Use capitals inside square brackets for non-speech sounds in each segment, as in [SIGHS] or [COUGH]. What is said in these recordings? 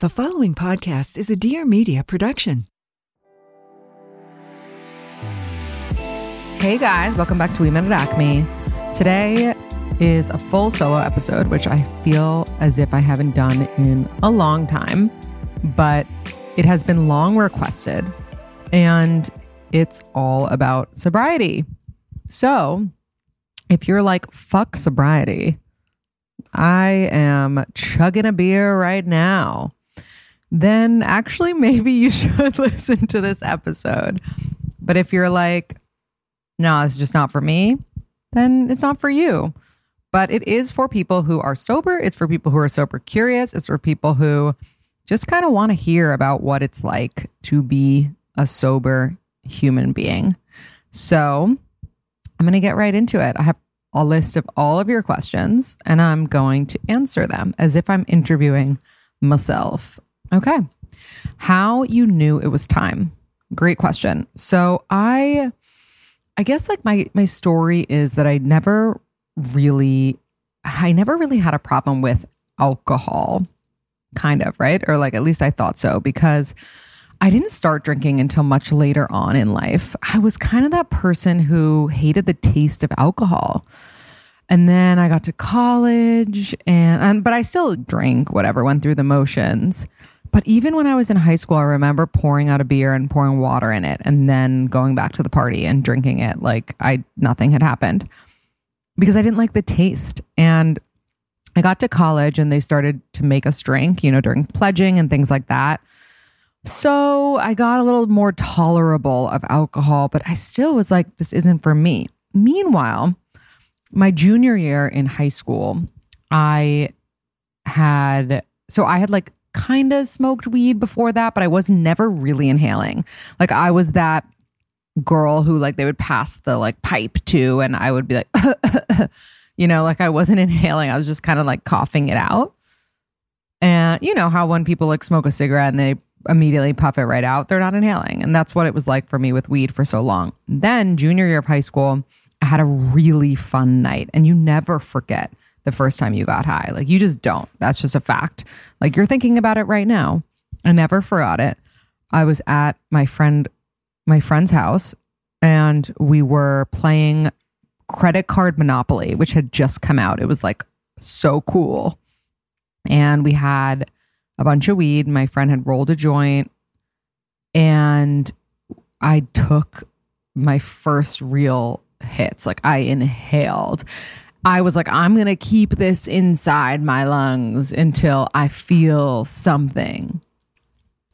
The following podcast is a Dear Media production. Hey guys, welcome back to We Met at Acme. Today is a full solo episode, which I feel as if I haven't done in a long time, but it has been long requested and it's all about sobriety. So if you're like, fuck sobriety, I am chugging a beer right now, then actually maybe you [LAUGHS] should listen to this episode. But if you're like, no, it's just not for me, then it's not for you. But it is for people who are sober. It's for people who are sober curious. It's for people who just kind of want to hear about what it's like to be a sober human being. So I'm going to get right into it. I have a list of all of your questions and I'm going to answer them as if I'm interviewing myself. Okay. How you knew it was time. Great question. So I I guess like my my story is that I never really I never really had a problem with alcohol kind of, right? Or like at least I thought so because I didn't start drinking until much later on in life. I was kind of that person who hated the taste of alcohol. And then I got to college and, and but I still drank whatever, went through the motions. But even when I was in high school, I remember pouring out a beer and pouring water in it and then going back to the party and drinking it like I nothing had happened because I didn't like the taste. And I got to college and they started to make us drink, you know, during pledging and things like that. So I got a little more tolerable of alcohol, but I still was like, this isn't for me. Meanwhile, my junior year in high school, I had, so I had like kind of smoked weed before that, but I was never really inhaling. Like I was that girl who like they would pass the like pipe to, and I would be like, [LAUGHS] you know, like I wasn't [LAUGHS] inhaling. I was just kind of like coughing it out. And you know how when people like smoke a cigarette and they immediately puff it right out, they're not inhaling. And that's what it was like for me with weed for so long. Then, junior year of high school, I had a really fun night, and you never forget the first time you got high. Like, you just don't. That's just a fact. Like, you're thinking about it right now. I never forgot it. I was at my friend, my friend's house, and we were playing credit card Monopoly, which had just come out. It was like so cool. And we had a bunch of weed. My friend had rolled a joint, and I took my first real hits. Like I inhaled. I was like, I'm going to keep this inside my lungs until I feel something.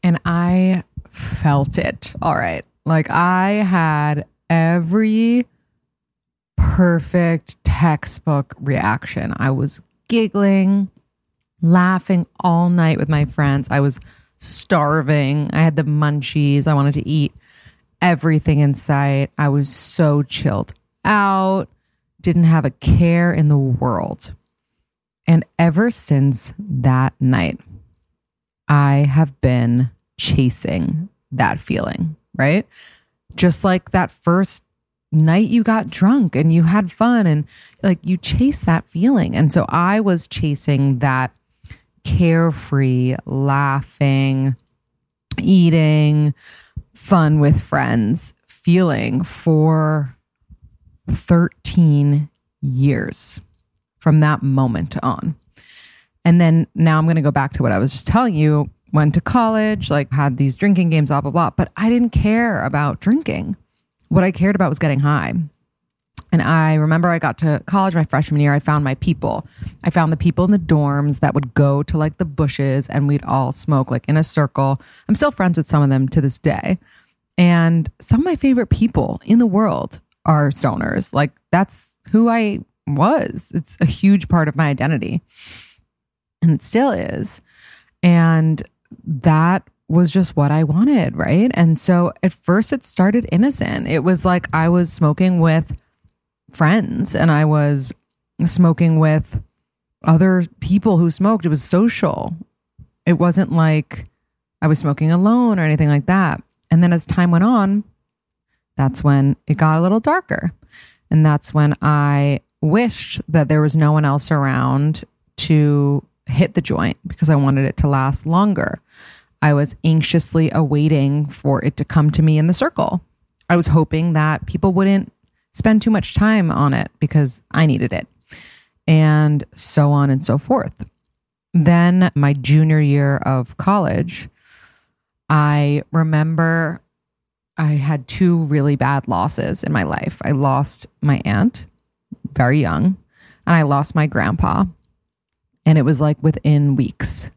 And I felt it. All right. Like I had every perfect textbook reaction. I was giggling laughing all night with my friends. I was starving. I had the munchies. I wanted to eat everything in sight. I was so chilled out, didn't have a care in the world. And ever since that night, I have been chasing that feeling, right? Just like that first night you got drunk and you had fun and like you chase that feeling. And so I was chasing that carefree, laughing, eating, fun with friends feeling for 13 years from that moment on. And then now I'm going to go back to what I was just telling you. went to college, like had these drinking games, blah, blah, blah. But I didn't care about drinking. What I cared about was getting high. And I remember I got to college my freshman year. I found my people. I found the people in the dorms that would go to like the bushes and we'd all smoke like in a circle. I'm still friends with some of them to this day. And some of my favorite people in the world are stoners. Like that's who I was. It's a huge part of my identity. And it still is. And that was just what I wanted, right? And so at first it started innocent. It was like I was smoking with friends and I was smoking with other people who smoked. It was social. It wasn't like I was smoking alone or anything like that. And then as time went on, that's when it got a little darker. And that's when I wished that there was no one else around to hit the joint because I wanted it to last longer. I was anxiously awaiting for it to come to me in the circle. I was hoping that people wouldn't spend too much time on it because I needed it, and so on and so forth. Then, my junior year of college, I remember I had two really bad losses in my life. I lost my aunt very young, and I lost my grandpa. And it was like within weeks.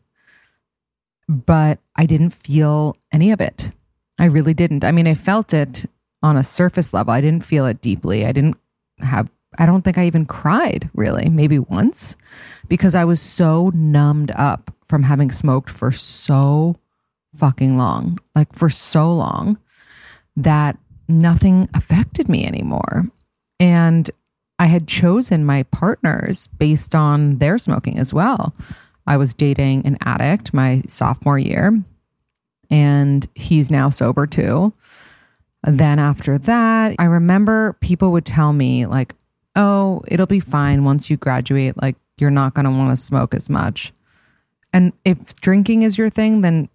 But I didn't feel any of it. I really didn't. I mean, I felt it on a surface level. I didn't feel it deeply. I didn't have, I don't think I even cried really, maybe once, because I was so numbed up from having smoked for so fucking long, like for so long that nothing affected me anymore. And I had chosen my partners based on their smoking as well. I was dating an addict my sophomore year, and he's now sober too. Then after that, I remember people would tell me, like, oh, it'll be fine once you graduate. Like, you're not going to want to smoke as much. And if drinking is your thing, then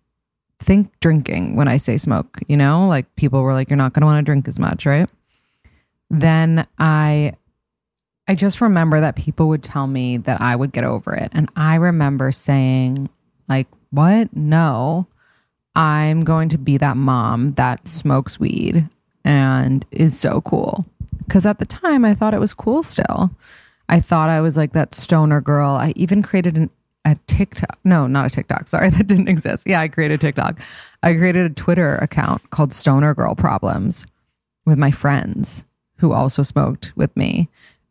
think drinking when I say smoke, you know? Like people were like, you're not going to want to drink as much, right? Then I I just remember that people would tell me that I would get over it. And I remember saying, like, what? No, I'm going to be that mom that smokes weed and is so cool. Because at the time, I thought it was cool still. I thought I was like that stoner girl. I even created an a TikTok. No, not a TikTok. Sorry, [LAUGHS] that didn't exist. Yeah, I created TikTok. I created a Twitter account called Stoner Girl Problems with my friends who also smoked with me.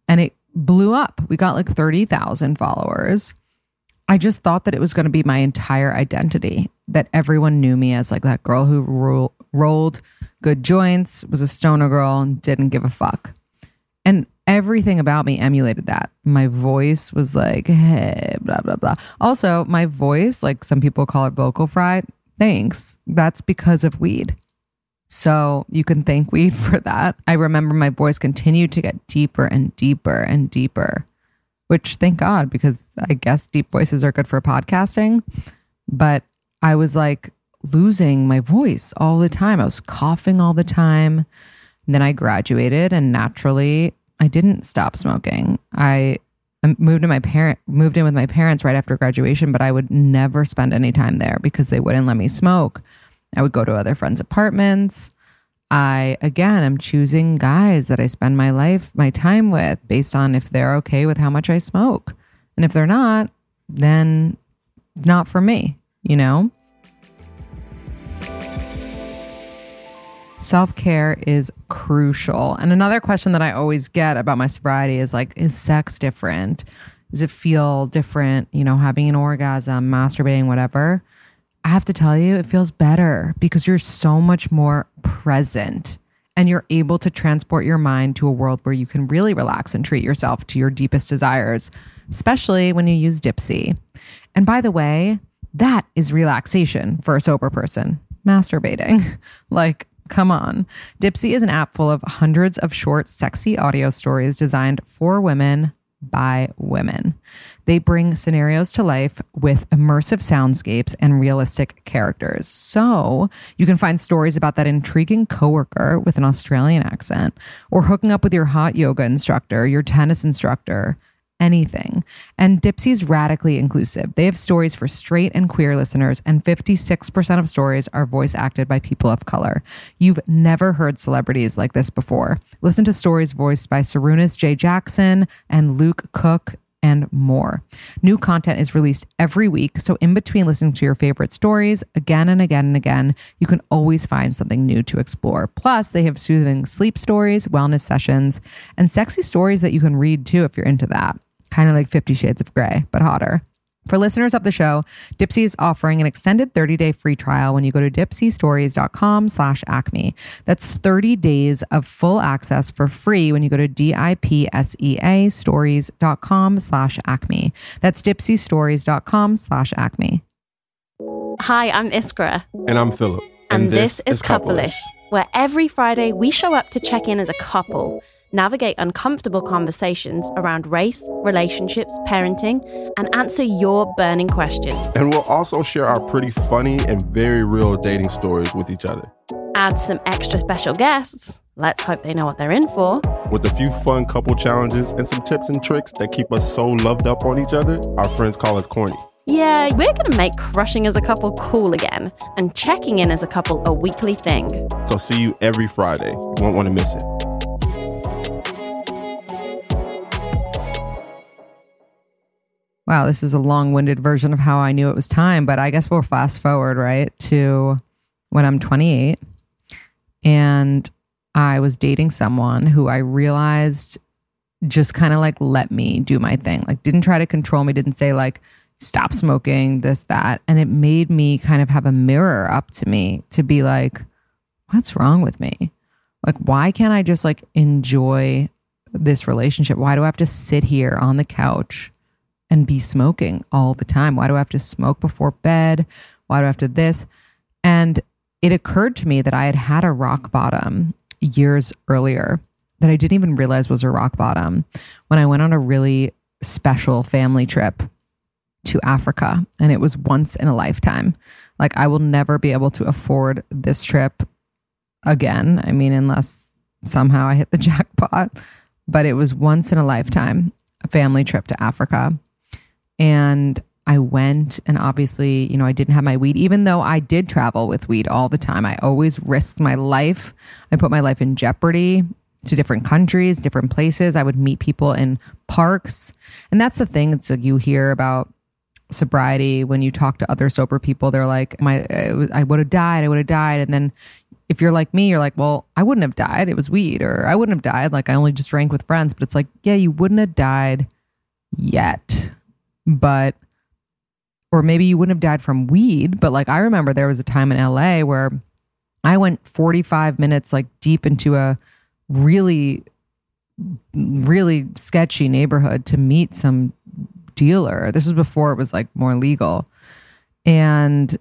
And it blew up. We got like 30,000 followers. I just thought that it was going to be my entire identity, that everyone knew me as like that girl who ro- rolled good joints, was a stoner girl, and didn't give a fuck. And everything about me emulated that. My voice was like, hey, blah, blah, blah. Also, my voice, like some people call it vocal fry, thanks. That's because of weed. So you can thank weed [LAUGHS] for that. I remember my voice continued to get deeper and deeper and deeper, which thank God, because I guess deep voices are good for podcasting. But I was like losing my voice all the time. I was coughing all the time. And then I graduated and naturally I didn't stop smoking. I moved in my parent moved in with my parents right after graduation, but I would never spend any time there because they wouldn't let me smoke. I would go to other friends' apartments. I again I'm choosing guys that I spend my life, my time with based on if they're okay with how much I smoke. And if they're not, then not for me, you know? Self care is crucial. And another question that I always get about my sobriety is like, is sex different? Does it feel different, you know, having an orgasm, masturbating, whatever? I have to tell you, it feels better because you're so much more present and you're able to transport your mind to a world where you can really relax and treat yourself to your deepest desires, especially when you use Dipsea. And by the way, that is relaxation for a sober person masturbating. [LAUGHS] like, Come on. Dipsea is an app full of hundreds of short, sexy audio stories designed for women by women. They bring scenarios to life with immersive soundscapes and realistic characters. So you can find stories about that intriguing coworker with an Australian accent, or hooking up with your hot yoga instructor, your tennis instructor, anything. And Dipsea's radically inclusive. They have stories for straight and queer listeners, and 56% of stories are voice acted by people of color. You've never heard celebrities like this before. Listen to stories voiced by Sarunas J. Jackson and Luke Cook and more. New content is released every week, so in between listening to your favorite stories again and again and again, you can always find something new to explore. Plus, they have soothing sleep stories, wellness sessions, and sexy stories that you can read too if you're into that. Kind of like 50 Shades of Grey, but hotter. For listeners of the show, Dipsea is offering an extended 30-day free trial when you go to dipseastories.com slash acme. That's 30 days of full access for free when you go to D-I-P-S-E-A stories.com slash acme. That's dipseastories.com slash acme. Hi, I'm Iskra. And I'm Philip. And, this, is Couple-ish, where every Friday we show up to check in as a couple, navigate uncomfortable conversations around race, relationships, parenting, and answer your burning questions. And we'll also share our pretty funny and very real dating stories with each other. Add some extra special guests. Let's hope they know what they're in for. With a few fun couple challenges and some tips and tricks that keep us so loved up on each other, our friends call us corny. Yeah, we're going to make crushing as a couple cool again and checking in as a couple a weekly thing. So see you every Friday. You won't want to miss it. Wow, this is a long winded version of how I knew it was time, but I guess we'll fast forward, right, to when I'm 28 and I was dating someone who I realized just kind of like let me do my thing, like didn't try to control me, didn't say like, stop smoking, this, that. And it made me kind of have a mirror up to me to be like, what's wrong with me? Like, why can't I just like enjoy this relationship? Why do I have to sit here on the couch? And be smoking all the time? Why do I have to smoke before bed? Why do I have to this? And it occurred to me that I had had a rock bottom years earlier that I didn't even realize was a rock bottom when I went on a really special family trip to Africa. And it was once in a lifetime. Like, I will never be able to afford this trip again. I mean, unless somehow I hit the [LAUGHS] jackpot, but it was once in a lifetime a family trip to Africa. And I went, and obviously, you know, I didn't have my weed, even though I did travel with weed all the time. I always risked my life. I put my life in jeopardy to different countries, different places. I would meet people in parks. And that's the thing. It's like you hear about sobriety when you talk to other sober people. They're like, my, I would have died. I would have died. And then if you're like me, you're like, well, I wouldn't have died. It was weed. Or I wouldn't have died. Like I only just drank with friends. But it's like, yeah, you wouldn't have died yet but or maybe you wouldn't have died from weed but like i remember there was a time in la where i went 45 minutes like deep into a really really sketchy neighborhood to meet some dealer. This was before it was like more legal. And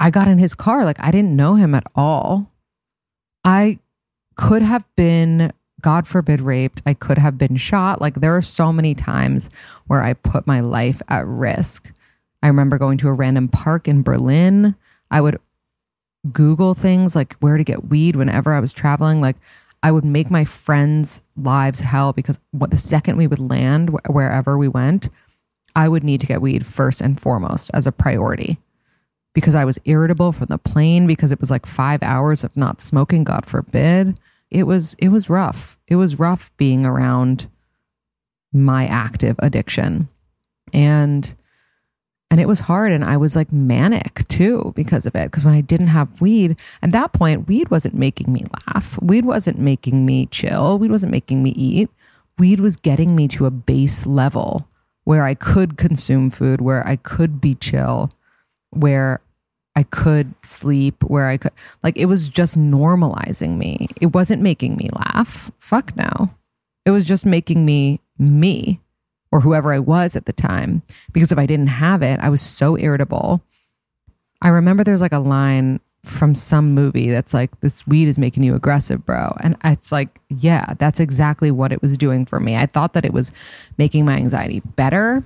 i got in his car like i didn't know him at all. I could have been God forbid, raped. I could have been shot. Like there are so many times where I put my life at risk. I remember going to a random park in Berlin. I would Google things like where to get weed whenever I was traveling. Like I would make my friends' lives hell because what the second we would land wh- wherever we went, I would need to get weed first and foremost as a priority because I was irritable from the plane because it was like five hours of not smoking, God forbid it was it was rough. It was rough being around my active addiction. And and it was hard and I was like manic too because of it because when I didn't have weed, at that point weed wasn't making me laugh. Weed wasn't making me chill. Weed wasn't making me eat. Weed was getting me to a base level where I could consume food, where I could be chill, where I could sleep, where I could, like, it was just normalizing me. It wasn't making me laugh. Fuck no. It was just making me me or whoever I was at the time. Because if I didn't have it, I was so irritable. I remember there's like a line from some movie that's like, this weed is making you aggressive, bro. And it's like, yeah, that's exactly what it was doing for me. I thought that it was making my anxiety better.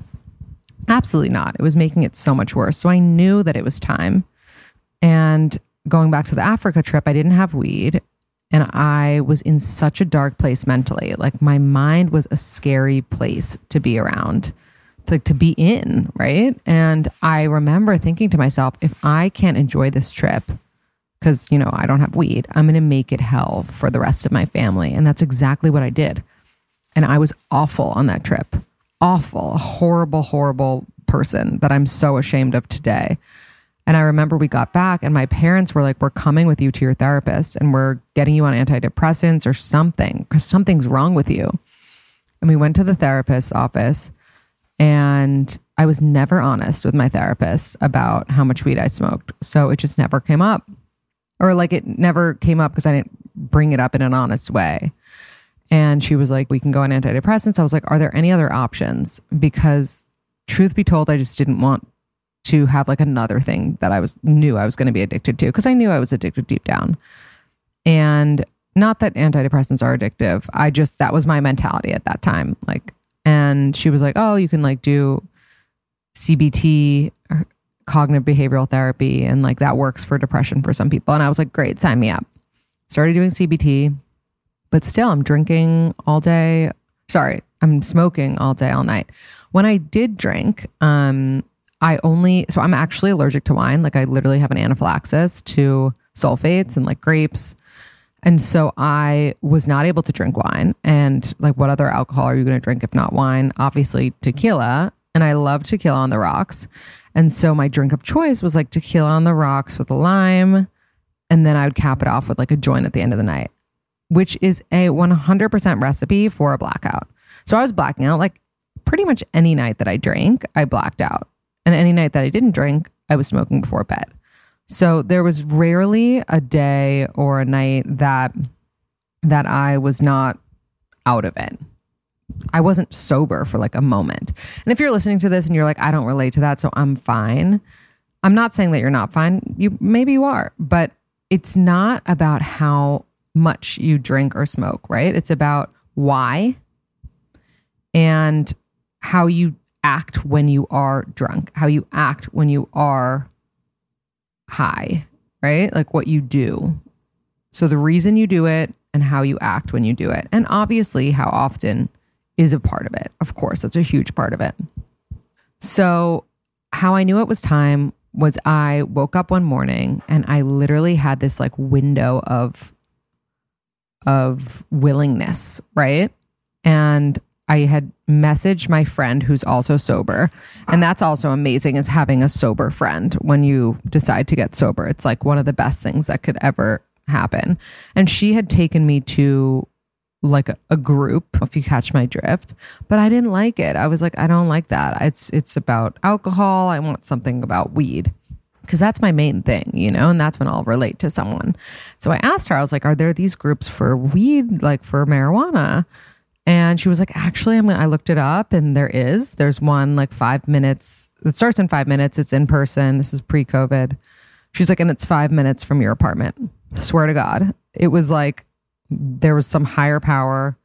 Absolutely not. It was making it so much worse. So I knew that it was time and going back to the Africa trip, I didn't have weed. and I was in such a dark place mentally. Like my mind was a scary place to be around, to, to be in, right? And I remember thinking to myself, if I can't enjoy this trip, because, you know, I don't have weed, I'm going to make it hell for the rest of my family. And that's exactly what I did. And I was awful on that trip. Awful, horrible, horrible person that I'm so ashamed of today. And I remember we got back and my parents were like, We're coming with you to your therapist and we're getting you on antidepressants or something because something's wrong with you. And we went to the therapist's office and I was never honest with my therapist about how much weed I smoked. So it just never came up. Or like it never came up because I didn't bring it up in an honest way. And she was like, We can go on antidepressants. I was like, Are there any other options? Because truth be told, I just didn't want to have like another thing that I was knew I was going to be addicted to because I knew I was addicted deep down. And not that antidepressants are addictive. I just that was my mentality at that time. Like and she was like, "Oh, you can like do CBT or cognitive behavioral therapy and like that works for depression for some people." And I was like, "Great, sign me up." Started doing CBT, but still I'm drinking all day. Sorry, I'm smoking all day all night. When I did drink, um I only, so I'm actually allergic to wine. Like I literally have an anaphylaxis to sulfates and like grapes. And so I was not able to drink wine. And like, what other alcohol are you going to drink if not wine? Obviously, tequila. And I love tequila on the rocks. And so my drink of choice was like tequila on the rocks with a lime. And then I would cap it off with like a joint at the end of the night, which is a 100% recipe for a blackout. So I was blacking out like pretty much any night that I drank, I blacked out. And any night that I didn't drink, I was smoking before bed. So there was rarely a day or a night that that I was not out of it. I wasn't sober for like a moment. And if you're listening to this and you're like, I don't relate to that, so I'm fine. I'm not saying that you're not fine. You maybe you are, but it's not about how much you drink or smoke, right? It's about why and how you act when you are drunk, how you act when you are high, right? Like what you do. So the reason you do it and how you act when you do it. And obviously, how often is a part of it. Of course, that's a huge part of it. So, how I knew it was time was I woke up one morning and I literally had this like window of of willingness, right? And I had messaged my friend who's also sober. And that's also amazing is having a sober friend when you decide to get sober. It's like one of the best things that could ever happen. And she had taken me to like a, a, group if you catch my drift but i didn't like it i was like i don't like that it's it's about alcohol i want something about weed because that's my main thing you know and that's when i'll relate to someone so i asked her i was like are there these groups for weed like for marijuana and she was like, actually, I'm gonna, I looked it up and there is. There's one like five minutes. It starts in five minutes. It's in person. This is pre COVID. She's like, and it's five minutes from your apartment. Swear to God. It was like there was some higher power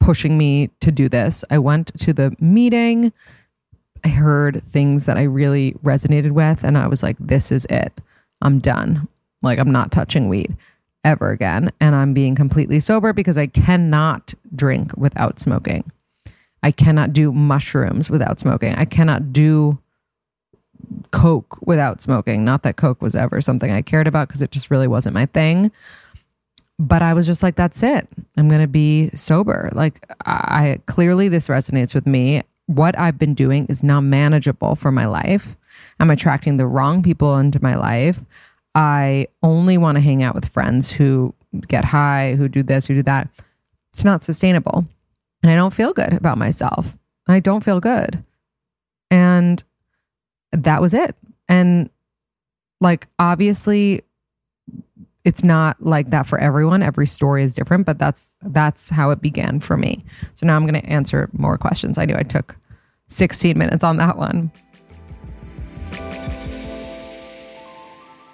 pushing me to do this. I went to the meeting. I heard things that I really resonated with. And I was like, this is it. I'm done. Like, I'm not touching weed ever again. And I'm being completely sober because I cannot drink without smoking. I cannot do mushrooms without smoking. I cannot do Coke without smoking. Not that Coke was ever something I cared about because it just really wasn't my thing. But I was just like, that's it. I'm going to be sober. Like, I clearly this resonates with me. What I've been doing is not manageable for my life. I'm attracting the wrong people into my life. I only want to hang out with friends who get high, who do this, who do that. It's not sustainable. And I don't feel good about myself. I don't feel good. And that was it. And like, obviously, it's not like that for everyone. Every story is different, but that's that's how it began for me. So now I'm going to answer more questions. I knew I took 16 minutes on that one.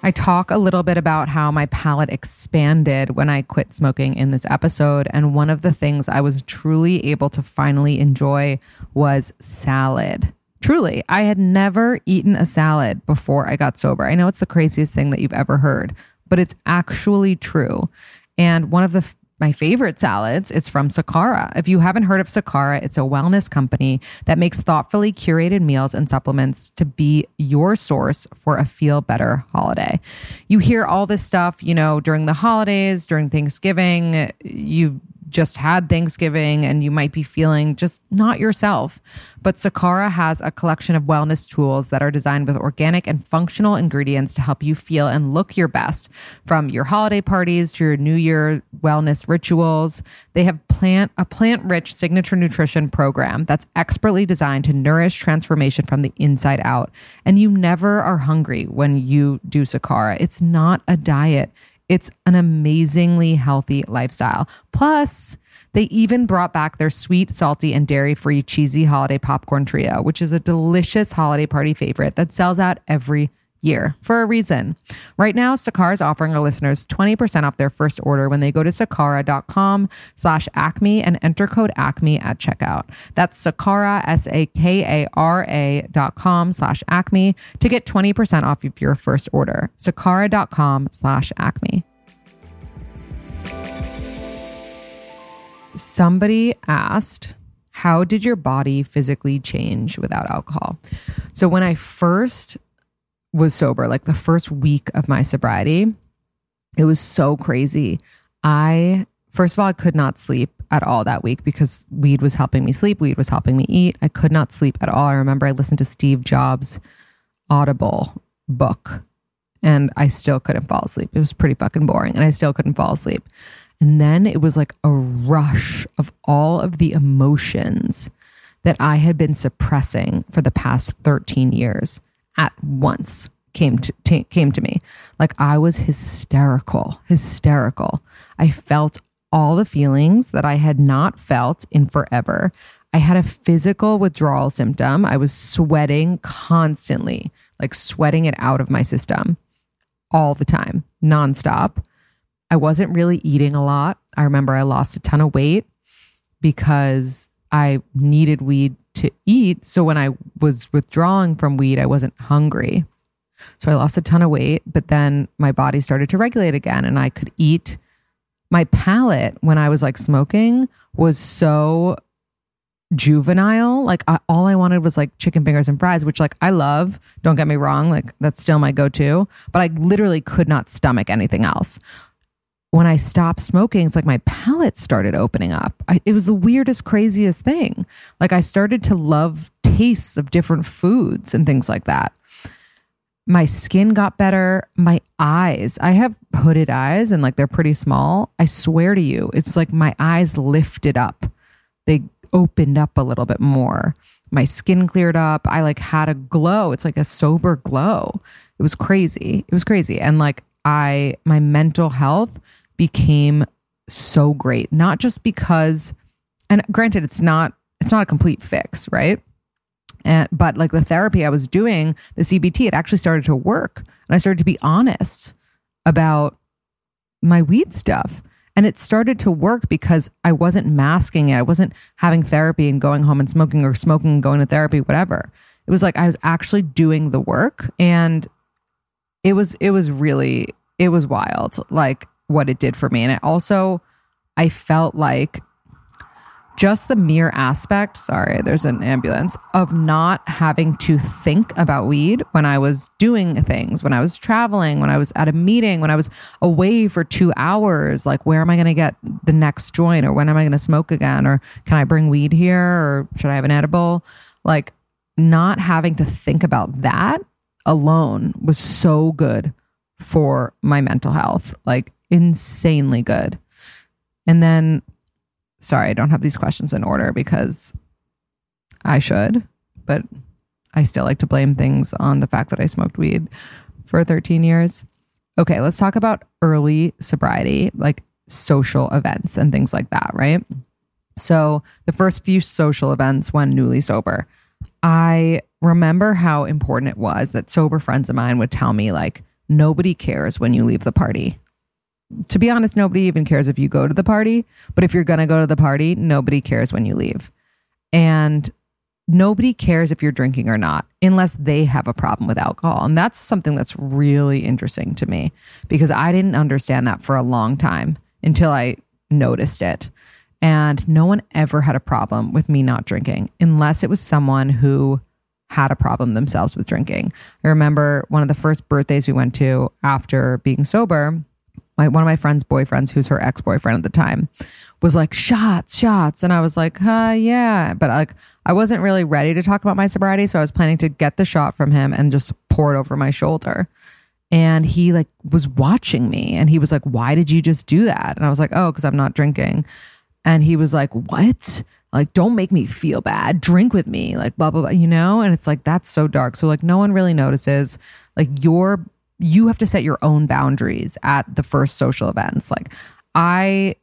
I talk a little bit about how my palate expanded when I quit smoking in this episode. And one of the things I was truly able to finally enjoy was salad. Truly, I had never eaten a salad before I got sober. I know it's the craziest thing that you've ever heard, but it's actually true. And one of the my favorite salads is from Sakara. If you haven't heard of Sakara, it's a wellness company that makes thoughtfully curated meals and supplements to be your source for a feel better holiday. You hear all this stuff, you know, during the holidays, during Thanksgiving, you just had Thanksgiving and you might be feeling just not yourself. But Sakara has a collection of wellness tools that are designed with organic and functional ingredients to help you feel and look your best from your holiday parties to your New Year wellness rituals. They have plant a plant-rich signature nutrition program that's expertly designed to nourish transformation from the inside out. And you never are hungry when you do Sakara. It's not a diet. It's an amazingly healthy lifestyle. Plus, they even brought back their sweet, salty, and dairy free cheesy holiday popcorn trio, which is a delicious holiday party favorite that sells out every year for a reason. Right now, Sakara is offering our listeners 20% off their first order when they go to sakara.com slash acme and enter code acme at checkout. That's Sakara, S-A-K-A-R-A dot com slash acme to get 20% off of your first order. Sakara.com slash acme. Somebody asked, how did your body physically change without alcohol? So when I first was sober, like the first week of my sobriety, it was so crazy. I, first of all, I could not sleep at all that week because weed was helping me sleep. Weed was helping me eat. I could not sleep at all. I remember I listened to Steve Jobs' Audible book and I still couldn't fall asleep. It was pretty fucking boring and I still couldn't fall asleep. And then it was like a rush of all of the emotions that I had been suppressing for the past 13 years at once came to t- came to me. Like I was hysterical, hysterical. I felt all the feelings that I had not felt in forever. I had a physical withdrawal symptom. I was sweating constantly, like sweating it out of my system all the time, nonstop. I wasn't really eating a lot. I remember I lost a ton of weight because I needed weed to eat. So when I was withdrawing from weed, I wasn't hungry. So I lost a ton of weight, but then my body started to regulate again and I could eat. My palate when I was like smoking was so juvenile. Like I, all I wanted was like chicken fingers and fries, which like I love. Don't get me wrong. Like that's still my go-to, but I literally could not stomach anything else when I stopped smoking, it's like my palate started opening up. I, it was the weirdest, craziest thing. Like I started to love tastes of different foods and things like that. My skin got better. My eyes, I have hooded eyes and like they're pretty small. I swear to you, it's like my eyes lifted up. They opened up a little bit more. My skin cleared up. I like had a glow. It's like a sober glow. It was crazy. It was crazy. And like I, my mental health became so great. Not just because, and granted, it's not it's not a complete fix, right? And but like the therapy I was doing, the CBT, it actually started to work, and I started to be honest about my weed stuff. And it started to work because I wasn't masking it. I wasn't having therapy and going home and smoking or smoking and going to therapy, whatever. It was like I was actually doing the work and it was it was really it was wild. Like what it did for me. And it also, I felt like just the mere aspect, sorry, there's an ambulance, of not having to think about weed when I was doing things, when I was traveling, when I was at a meeting, when I was away for two hours. Like, where am I going to get the next joint or when am I going to smoke again? Or can I bring weed here or should I have an edible? Like, not having to think about that alone was so good for my mental health. Like, insanely good. And then, sorry, I don't have these questions in order because I should, but I still like to blame things on the fact that I smoked weed for 13 years. Okay, let's talk about early sobriety, like social events and things like that, right? So, the first few social events when newly sober, I remember how important it was that sober friends of mine would tell me, like, nobody cares when you leave the party to be honest, nobody even cares if you go to the party. But if you're going to go to the party, nobody cares when you leave. And nobody cares if you're drinking or not unless they have a problem with alcohol. And that's something that's really interesting to me because I didn't understand that for a long time until I noticed it. And no one ever had a problem with me not drinking unless it was someone who had a problem themselves with drinking. I remember one of the first birthdays we went to after being sober, my, one of my friend's boyfriends, who's her ex boyfriend at the time, was like, shots, shots. And I was like, huh, yeah. But like, I wasn't really ready to talk about my sobriety. So I was planning to get the shot from him and just pour it over my shoulder. And he like was watching me and he was like, why did you just do that? And I was like, oh, because I'm not drinking. And he was like, what? Like, don't make me feel bad. Drink with me. Like, blah, blah, blah, you know? And it's like, that's so dark. So, like, no one really notices. Like, you're, you have to set your own boundaries at the first social events. Like, I,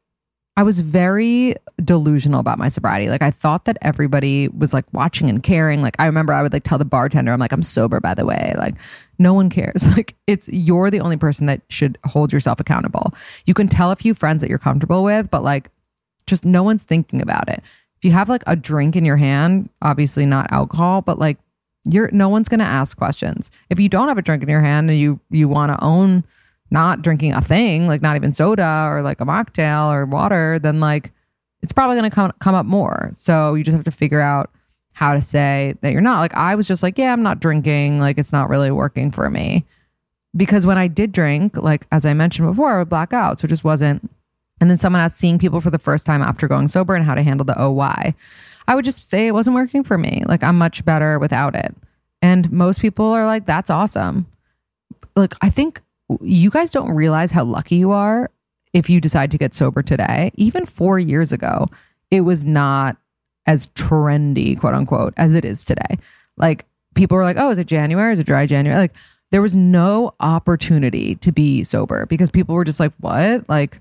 I was very delusional about my sobriety. Like, I thought that everybody was like watching and caring. Like, I remember I would like tell the bartender, I'm like, I'm sober, by the way. Like, no one cares. [LAUGHS] Like, it's, you're the only person that should hold yourself accountable. You can tell a few friends that you're comfortable with, but like, just no one's thinking about it. If you have like a drink in your hand, obviously not alcohol, but like you're no one's going to ask questions. If you don't have a drink in your hand and you you want to own not drinking a thing, like not even soda or like a mocktail or water, then like it's probably going to come come up more. So you just have to figure out how to say that you're not. Like I was just like, yeah, I'm not drinking, like it's not really working for me. Because when I did drink, like as I mentioned before, I would black out. So it just wasn't and then someone asked seeing people for the first time after going sober and how to handle the OY. I would just say it wasn't working for me. Like I'm much better without it. And most people are like, that's awesome. Like I think you guys don't realize how lucky you are if you decide to get sober today. Even four years ago, it was not as trendy, quote unquote, as it is today. Like people were like, oh, is it January? Is it dry January? Like there was no opportunity to be sober because people were just like, what? Like,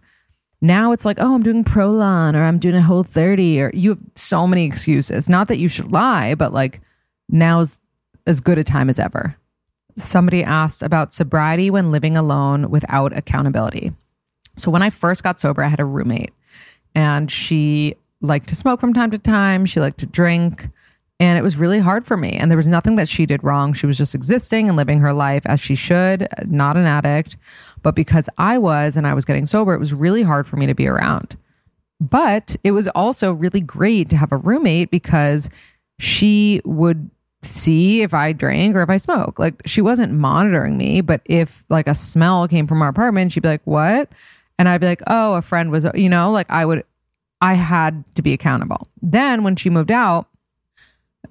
now it's like, oh, I'm doing Prolon or I'm doing a whole 30 or you have so many excuses. Not that you should lie, but like now's as good a time as ever. Somebody asked about sobriety when living alone without accountability. So when I first got sober, I had a roommate and she liked to smoke from time to time. She liked to drink. And it was really hard for me. And there was nothing that she did wrong. She was just existing and living her life as she should, not an addict. But because I was and I was getting sober, it was really hard for me to be around. But it was also really great to have a roommate because she would see if I drank or if I smoke. Like she wasn't monitoring me, but if like a smell came from our apartment, she'd be like, "What?" And I'd be like, "Oh, a friend was, you know, like I would I had to be accountable." Then when she moved out,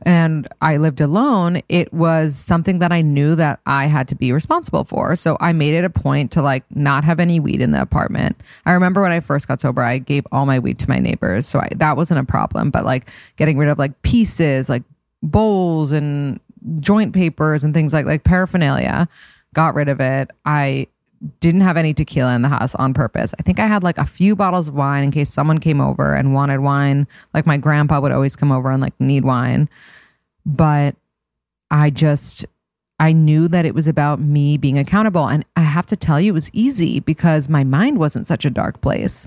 and I lived alone, it was something that I knew that I had to be responsible for. So I made it a point to like not have any weed in the apartment. I remember when I first got sober, I gave all my weed to my neighbors. So I, that wasn't a problem. But like getting rid of like pieces, like bowls and joint papers and things like like paraphernalia, got rid of it. I didn't have any tequila in the house on purpose. I think I had like a few bottles of wine in case someone came over and wanted wine. Like my grandpa would always come over and like need wine. But I just, I knew that it was about me being accountable. And I have to tell you, it was easy because my mind wasn't such a dark place.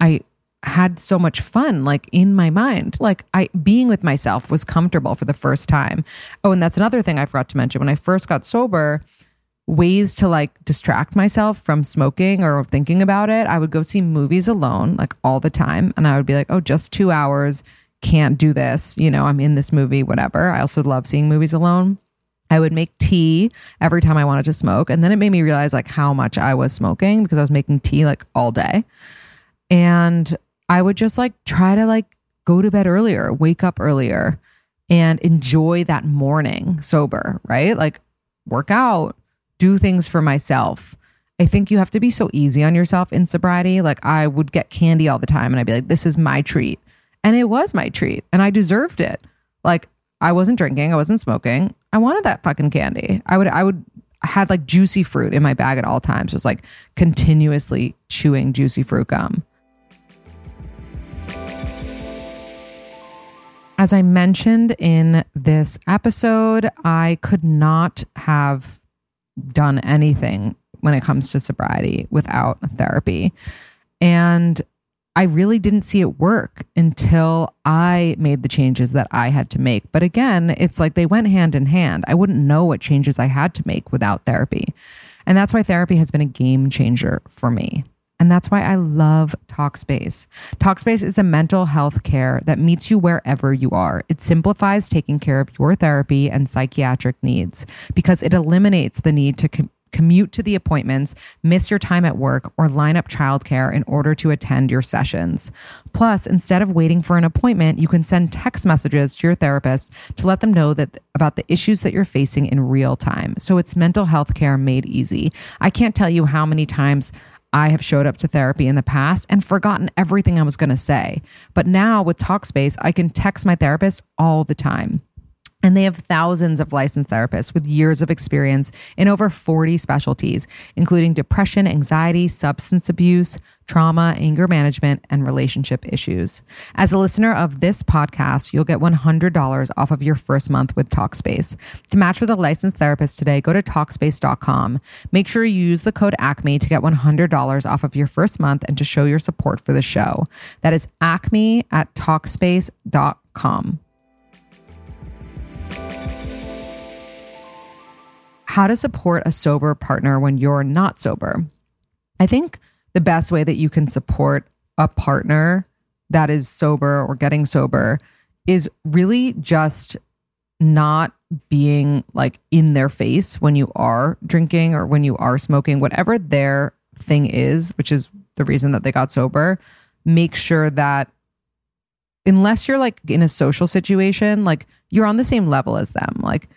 I had so much fun like in my mind like i being with myself was comfortable for the first time oh and that's another thing i forgot to mention when i first got sober ways to like distract myself from smoking or thinking about it, I would go see movies alone like all the time. And I would be like, oh, just two hours, can't do this. You know, I'm in this movie, whatever. I also love seeing movies alone. I would make tea every time I wanted to smoke. And then it made me realize like how much I was smoking because I was making tea like all day. And I would just like try to like go to bed earlier, wake up earlier and enjoy that morning sober, right? Like work out, do things for myself. I think you have to be so easy on yourself in sobriety. Like I would get candy all the time and I'd be like, this is my treat. And it was my treat and I deserved it. Like I wasn't drinking, I wasn't smoking. I wanted that fucking candy. I would, I would, I had like juicy fruit in my bag at all times, just like continuously chewing juicy fruit gum. As I mentioned in this episode, I could not have done anything when it comes to sobriety without therapy. And I really didn't see it work until I made the changes that I had to make. But again, it's like they went hand in hand. I wouldn't know what changes I had to make without therapy. And that's why therapy has been a game changer for me. And that's why I love Talkspace. Talkspace is a mental health care that meets you wherever you are. It simplifies taking care of your therapy and psychiatric needs because it eliminates the need to com- commute to the appointments, miss your time at work, or line up childcare in order to attend your sessions. Plus, instead of waiting for an appointment, you can send text messages to your therapist to let them know that about the issues that you're facing in real time. So it's mental health care made easy. I can't tell you how many times I have showed up to therapy in the past and forgotten everything I was going to say. But now with Talkspace, I can text my therapist all the time. And they have thousands of licensed therapists with years of experience in over 40 specialties, including depression, anxiety, substance abuse, trauma, anger management, and relationship issues. As a listener of this podcast, you'll get $100 off of your first month with Talkspace. To match with a licensed therapist today, go to Talkspace.com. Make sure you use the code ACME to get $100 off of your first month and to show your support for the show. That is ACME at Talkspace.com. how to support a sober partner when you're not sober. I think the best way that you can support a partner that is sober or getting sober is really just not being like in their face when you are drinking or when you are smoking, whatever their thing is, which is the reason that they got sober. Make sure that unless you're like in a social situation, like you're on the same level as them. Like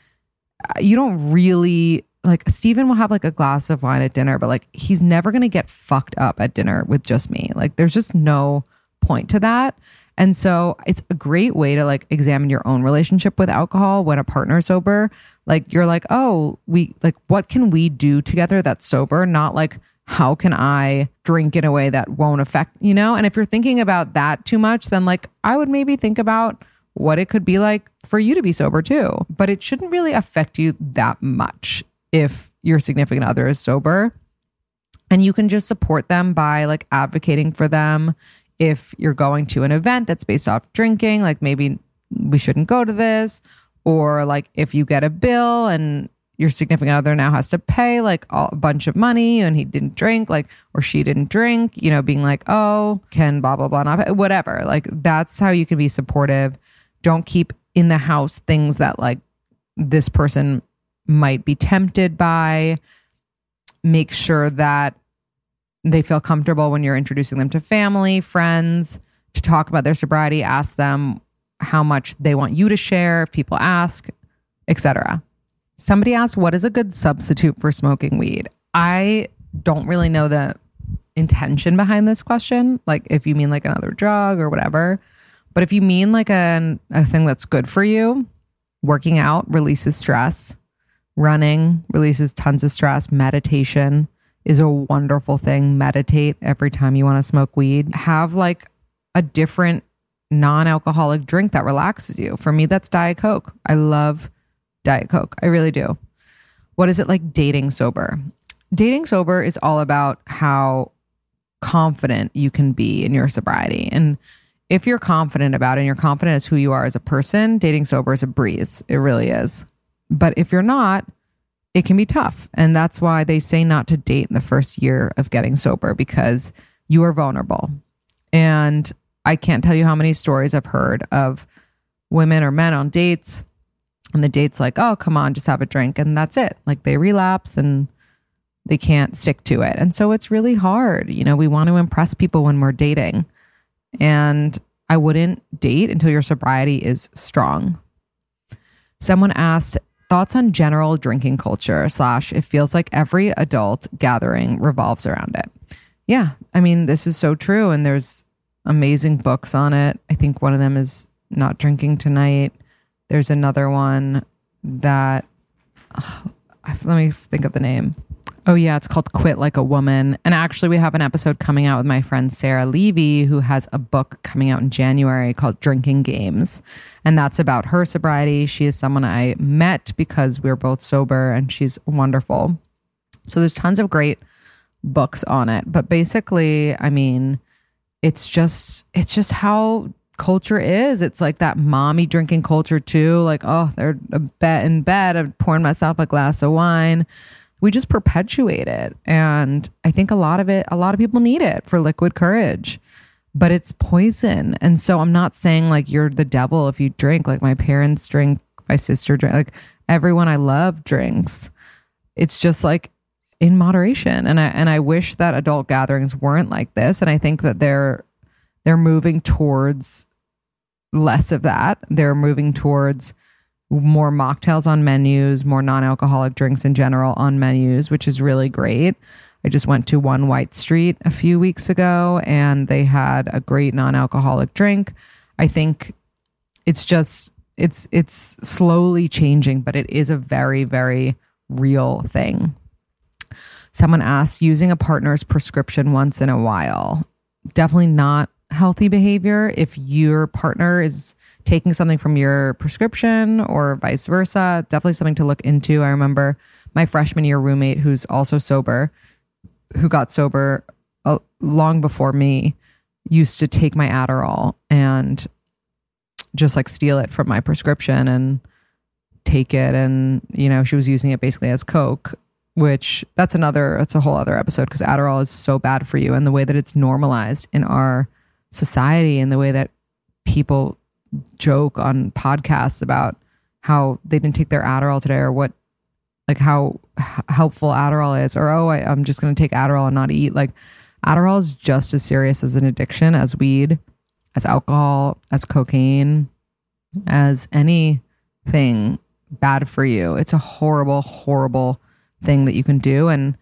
you don't really like Steven will have like a glass of wine at dinner, but like he's never gonna get fucked up at dinner with just me. Like there's just no point to that. And so it's a great way to like examine your own relationship with alcohol when a partner's sober. Like you're like, oh, we like what can we do together that's sober? Not like how can I drink in a way that won't affect, you know? And if you're thinking about that too much, then like I would maybe think about what it could be like for you to be sober too. But it shouldn't really affect you that much if your significant other is sober. And you can just support them by like advocating for them. If you're going to an event that's based off drinking, like maybe we shouldn't go to this. Or like if you get a bill and your significant other now has to pay like a bunch of money and he didn't drink, like, or she didn't drink, you know, being like, oh, can blah, blah, blah, not whatever. Like, that's how you can be supportive don't keep in the house things that like this person might be tempted by. Make sure that they feel comfortable when you're introducing them to family, friends, to talk about their sobriety. Ask them how much they want you to share if people ask, etc. Somebody asked, What is a good substitute for smoking weed? I don't really know the intention behind this question. Like, if you mean like another drug or whatever. But if you mean like a, a thing that's good for you, working out releases stress, running releases tons of stress, meditation is a wonderful thing. Meditate every time you want to smoke weed. Have like a different non alcoholic drink that relaxes you. For me, that's Diet Coke. I love Diet Coke. I really do. What is it like dating sober? Dating sober is all about how confident you can be in your sobriety. And if you're confident about it and you're confident as who you are as a person, dating sober is a breeze. It really is. But if you're not, it can be tough. And that's why they say not to date in the first year of getting sober because you are vulnerable. And I can't tell you how many stories I've heard of women or men on dates and the date's like, oh, come on, just have a drink. And that's it. Like they relapse and they can't stick to it. And so it's really hard. You know, we want to impress people when we're dating. And I wouldn't date until your sobriety is strong. Someone asked thoughts on general drinking culture slash it feels like every adult gathering revolves around it. Yeah, I mean, this is so true. And there's amazing books on it. I think one of them is Not Drinking Tonight. There's another one that, [SIGHS] let me think of the name. Oh, yeah. It's called Quit Like a Woman. And actually, we have an episode coming out with my friend Sarah Levy, who has a book coming out in January called Drinking Games. And that's about her sobriety. She is someone I met because we are both sober, and she's wonderful. So there's tons of great books on it. But basically, I mean, it's just it's just how culture is. It's like that mommy drinking culture too. Like, oh, they're a bed in bed. I'm pouring myself a glass of wine we just perpetuate it. And I think a lot of it, a lot of people need it for liquid courage, but it's poison. And so I'm not saying like you're the devil if you drink. Like my parents drink, my sister drink, like everyone I love drinks. It's just like in moderation. And I and I wish that adult gatherings weren't like this. And I think that they're they're moving towards less of that. They're moving towards more mocktails on menus, more non-alcoholic drinks in general on menus, which is really great. I just went to One White Street a few weeks ago and they had a great non-alcoholic drink. I think it's just it's it's slowly changing, but it is a very very real thing. Someone asked using a partner's prescription once in a while. Definitely not healthy behavior if your partner is taking something from your prescription or vice versa. Definitely something to look into. I remember my freshman year roommate who's also sober, who got sober uh, long before me, used to take my Adderall and just like steal it from my prescription and take it. And, you know, she was using it basically as Coke, which that's another, that's a whole other episode because Adderall is so bad for you and the way that it's normalized in our society and the way that people joke on podcasts about how they didn't take their Adderall today or what like how h- helpful Adderall is or oh I, I'm just going to take Adderall and not eat. Like Adderall is just as serious as an addiction as weed as alcohol as cocaine as anything bad for you. It's a horrible horrible thing that you can do and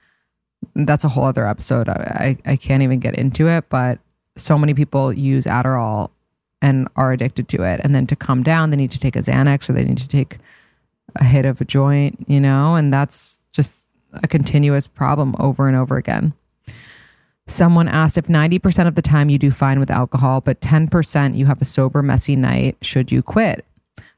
that's a whole other episode. I, I, I can't even get into it but so many people use Adderall and are addicted to it. And then to come down, they need to take a Xanax or they need to take a hit of a joint, you know, and that's just a continuous problem over and over again. Someone asked if 90% of the time you do fine with alcohol, but 10% you have a sober, messy night, should you quit?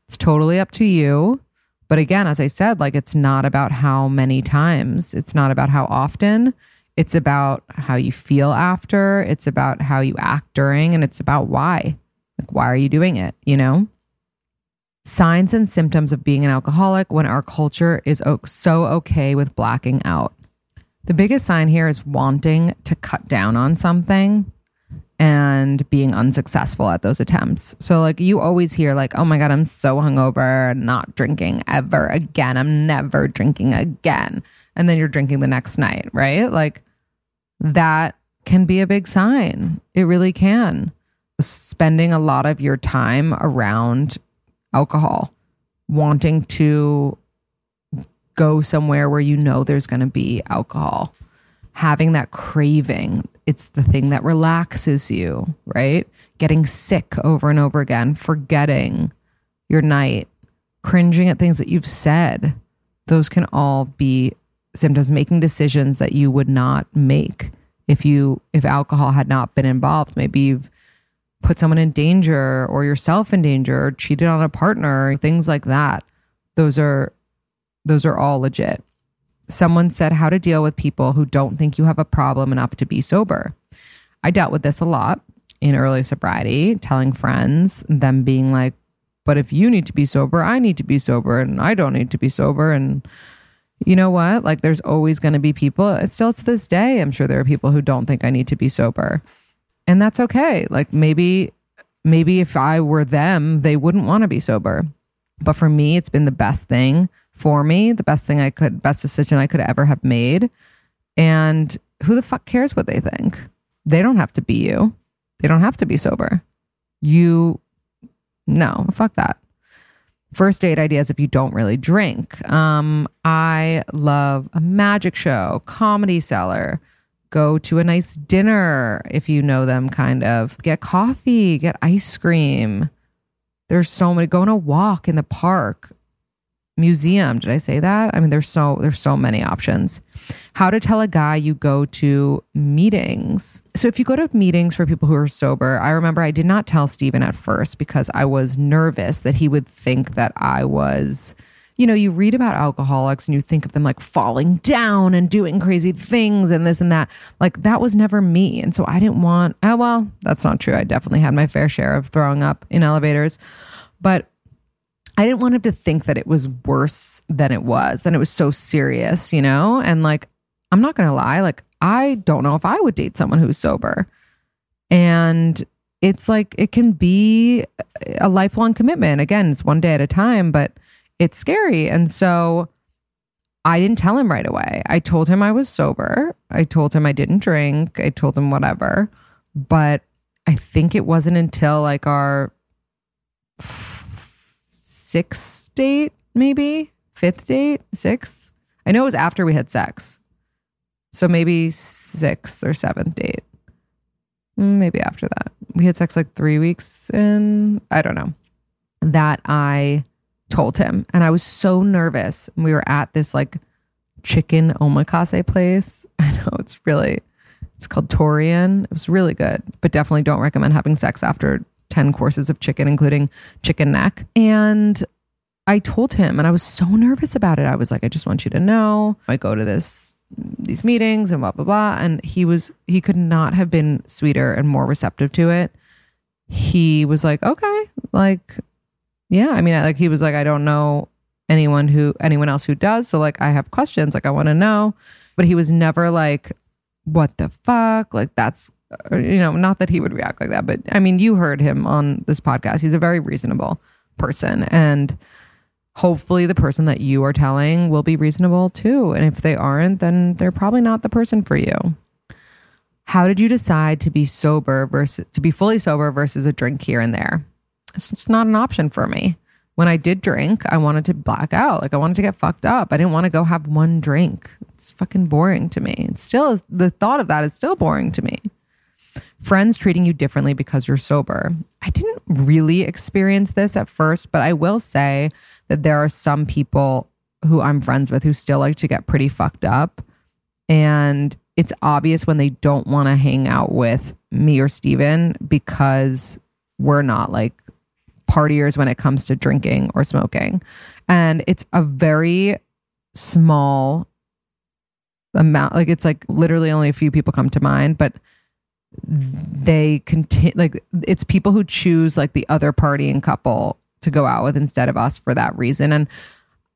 It's totally up to you. But again, as I said, like it's not about how many times, it's not about how often. It's about how you feel after, it's about how you act during, and it's about why. Like, why are you doing it? You know? Signs and symptoms of being an alcoholic when our culture is so okay with blacking out. The biggest sign here is wanting to cut down on something and being unsuccessful at those attempts. So, like, you always hear, like, oh my God, I'm so hungover, not drinking ever again. I'm never drinking again. And then you're drinking the next night, right? Like, that can be a big sign. It really can spending a lot of your time around alcohol, wanting to go somewhere where you know there's going to be alcohol, having that craving. It's the thing that relaxes you, right? Getting sick over and over again, forgetting your night, cringing at things that you've said. Those can all be symptoms, making decisions that you would not make if you if alcohol had not been involved. Maybe you've put someone in danger or yourself in danger or cheated on a partner, things like that. Those are those are all legit. Someone said how to deal with people who don't think you have a problem enough to be sober. I dealt with this a lot in early sobriety, telling friends, them being like, but if you need to be sober, I need to be sober and I don't need to be sober. And you know what? Like, there's always going to be people, still to this day, I'm sure there are people who don't think I need to be sober. And that's okay. Like maybe maybe if i were them they wouldn't want to be sober. But for me it's been the best thing for me the best thing i could best decision i could ever have made. And who the fuck cares what they think? They don't have to be you. They don't have to be sober. You no fuck that first date ideas if you don't really drink um i love a magic show comedy cellar go to a nice dinner if you know them, kind of. Get coffee, get ice cream. There's so many. Go on a walk in the park, museum. Did I say that? I mean, there's so there's so many options. How to tell a guy you go to meetings. So if you go to meetings for people who are sober, I remember I did not tell Steven at first because I was nervous that he would think that I was you know, you read about alcoholics and you think of them like falling down and doing crazy things and this and that. Like that was never me. And so I didn't want, oh, well, that's not true. I definitely had my fair share of throwing up in elevators. But I didn't want him to think that it was worse than it was, than it was so serious, you know? And like, I'm not going to lie, like, I don't know if I would date someone who's sober. And it's like, it can be a lifelong commitment. Again, it's one day at a time, but it's scary. And so I didn't tell him right away. I told him I was sober. I told him I didn't drink. I told him whatever. But I think it wasn't until like our sixth date, maybe fifth date, sixth. I know it was after we had sex. So maybe sixth or seventh date. Mm, Maybe after that. We had sex like three weeks in, I don't know, that I told him. And I was so nervous. We were at this like chicken omakase place. [LAUGHS] I know it's really, it's called Torien. It was really good, but definitely don't recommend having sex after 10 courses of chicken, including chicken neck. And I told him, and I was so nervous about it. I was like, I just want you to know. I go to this these meetings and blah blah blah. And he was he could not have been sweeter and more receptive to it. He was like, okay, like, yeah. I mean, like he was like, I don't know anyone who anyone else who does. So like, I have questions. Like, I want to know. But he was never like, what the fuck? Like, that's Uh, you know, not that he would react like that, but I mean, you heard him on this podcast. He's a very reasonable person. And hopefully the person that you are telling will be reasonable too. And if they aren't, then they're probably not the person for you. How did you decide to be sober versus to be fully sober versus a drink here and there? It's just not an option for me. When I did drink, I wanted to black out. Like I wanted to get fucked up. I didn't want to go have one drink. It's fucking boring to me. It still the thought of that is still boring to me friends treating you differently because you're sober. I didn't really experience this at first, but I will say that there are some people who I'm friends with who still like to get pretty fucked up. And it's obvious when they don't want to hang out with me or Steven because we're not like partiers when it comes to drinking or smoking. And it's a very small amount. Like it's like literally only a few people come to mind, but they continue like it's people who choose like the other partying couple to go out with instead of us for that reason and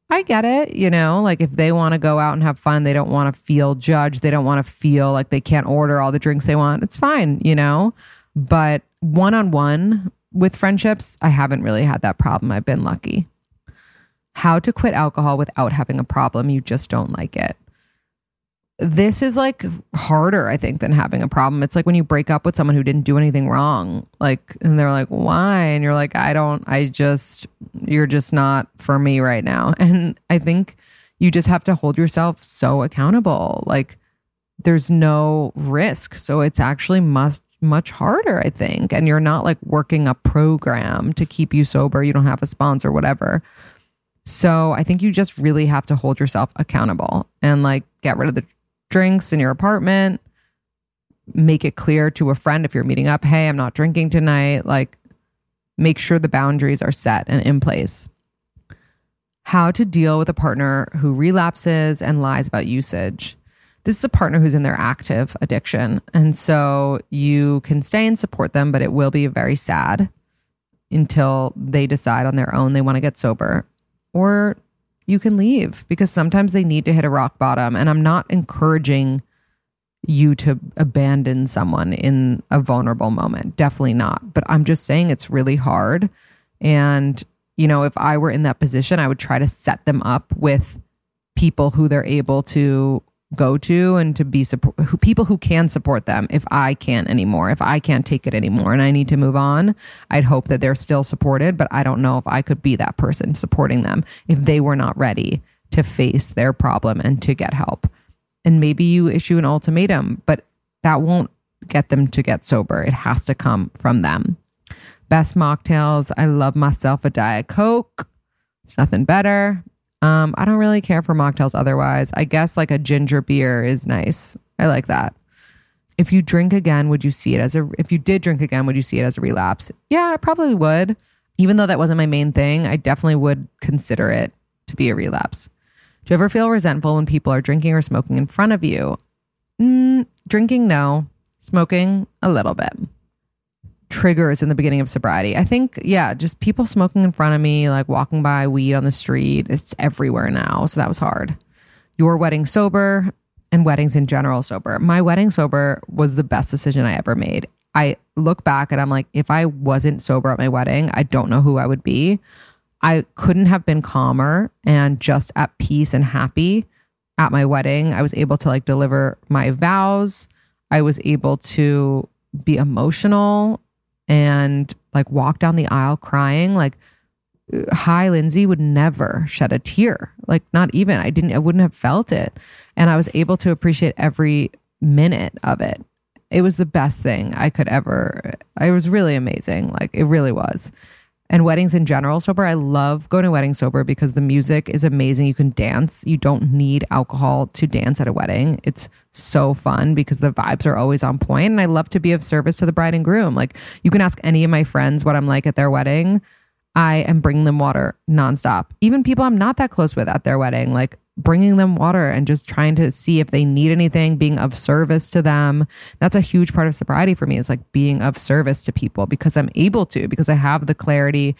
I get it, you know, like if they want to go out and have fun, they don't want to feel judged, they don't want to feel like they can't order all the drinks they want. It's fine, you know. But one on one with friendships, I haven't really had that problem. I've been lucky. How to quit alcohol without having a problem, you just don't like it this is like harder, I think, than having a problem. It's like when you break up with someone who didn't do anything wrong, like, and they're like, why? And you're like, I don't, I just, you're just not for me right now. [LAUGHS] And I think you just have to hold yourself so accountable. Like, there's no risk. So it's actually must much harder, I think. And you're not like working a program to keep you sober. You don't have a sponsor, whatever. So I think you just really have to hold yourself accountable and like get rid of the drinks in your apartment. Make it clear to a friend if you're meeting up, hey, I'm not drinking tonight. Like, make sure the boundaries are set and in place. How to deal with a partner who relapses and lies about usage. This is a partner who's in their active addiction. And so you can stay and support them, but it will be very sad until they decide on their own they want to get sober. Or you can leave because sometimes they need to hit a rock bottom. And I'm not encouraging you to abandon someone in a vulnerable moment. Definitely not. But I'm just saying it's really hard. And, you know, if I were in that position, I would try to set them up with people who they're able to go to and to be support who, people who can support them. If I can't anymore if I can't take it anymore and I need to move on I'd hope that they're still supported but I don't know if I could be that person supporting them if they were not ready to face their problem and to get help. And maybe you issue an ultimatum but that won't get them to get sober. It has to come from them. Best mocktails. I love myself a diet coke. It's nothing better um, I don't really care for mocktails otherwise. I guess like a ginger beer is nice. I like that. If you drink again, would you see it as a if you did drink again, would you see it as a relapse? Yeah, I probably would. Even though that wasn't my main thing, I definitely would consider it to be a relapse. Do you ever feel resentful when people are drinking or smoking in front of you? Mm, drinking, no. Smoking, a little bit. Triggers in the beginning of sobriety. I think, yeah, just people smoking in front of me, like walking by weed on the street. It's everywhere now. So that was hard. Your wedding sober and weddings in general sober. My wedding sober was the best decision I ever made. I look back and I'm like, if I wasn't sober at my wedding, I don't know who I would be. I couldn't have been calmer and just at peace and happy at my wedding. I was able to like deliver my vows. I was able to be emotional and like walk down the aisle crying. Like, hi, Lindsay would never shed a tear. Like, not even. I didn't, I wouldn't have felt it. And I was able to appreciate every minute of it. It was the best thing I could ever. It was really amazing. Like, it really was and weddings in general sober. I love going to weddings sober because the music is amazing. You can dance. You don't need alcohol to dance at a wedding. It's so fun because the vibes are always on point and I love to be of service to the bride and groom. Like you can ask any of my friends what I'm like at their wedding. I am bringing them water nonstop. Even people I'm not that close with at their wedding, like bringing them water and just trying to see if they need anything, being of service to them. That's a huge part of sobriety for me is like being of service to people because I'm able to, because I have the clarity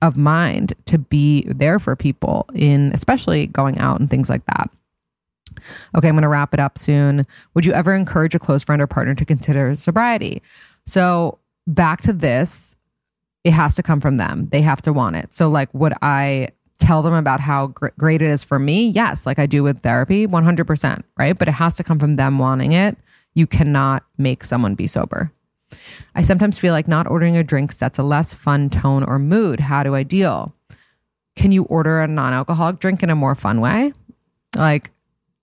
of mind to be there for people in especially going out and things like that. Okay, I'm going to wrap it up soon. Would you ever encourage a close friend or partner to consider sobriety? So, back to this, it has to come from them. They have to want it. So, like, would I tell them about how gr- great it is for me? Yes, like I do with therapy, 100%, right? But it has to come from them wanting it. You cannot make someone be sober. I sometimes feel like not ordering a drink sets a less fun tone or mood. How do I deal? Can you order a non alcoholic drink in a more fun way? Like,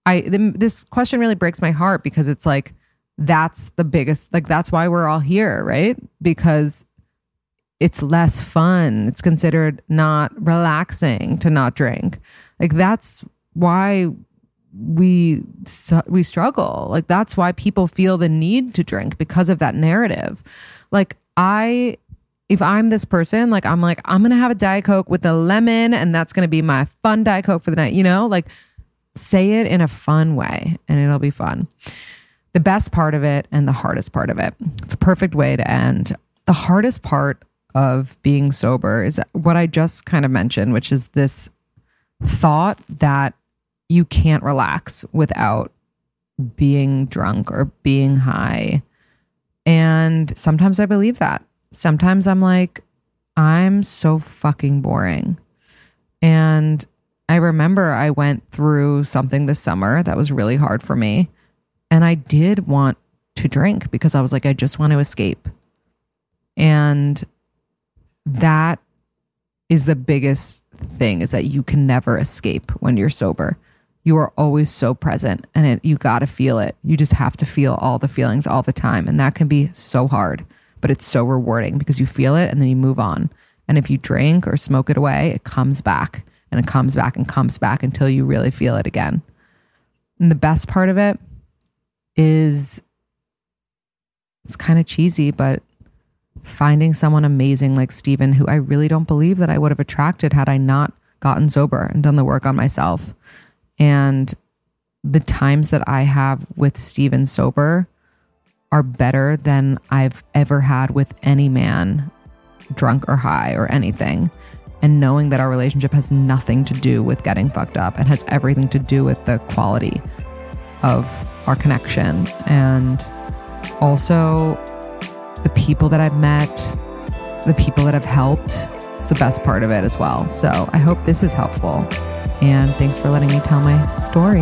I, this question really breaks my heart because it's like, that's the biggest, like, that's why we're all here, right? Because it's less fun. It's considered not relaxing to not drink. Like that's why we we struggle. Like that's why people feel the need to drink because of that narrative. Like I if I'm this person, like I'm like I'm going to have a diet coke with a lemon and that's going to be my fun diet coke for the night, you know? Like say it in a fun way and it'll be fun. The best part of it and the hardest part of it. It's a perfect way to end. The hardest part of being sober is what I just kind of mentioned, which is this thought that you can't relax without being drunk or being high. And sometimes I believe that. Sometimes I'm like, I'm so fucking boring. And I remember I went through something this summer that was really hard for me. And I did want to drink because I was like, I just want to escape. And that is the biggest thing is that you can never escape when you're sober. You are always so present and it, you got to feel it. You just have to feel all the feelings all the time. And that can be so hard, but it's so rewarding because you feel it and then you move on. And if you drink or smoke it away, it comes back and it comes back and comes back until you really feel it again. And the best part of it is it's kind of cheesy, but finding someone amazing like Steven, who I really don't believe that I would have attracted had I not gotten sober and done the work on myself. And the times that I have with Steven sober are better than I've ever had with any man, drunk or high or anything. And knowing that our relationship has nothing to do with getting fucked up and has everything to do with the quality of our connection. And also, the people that I've met, the people that have helped. It's the best part of it as well. So I hope this is helpful. And thanks for letting me tell my story.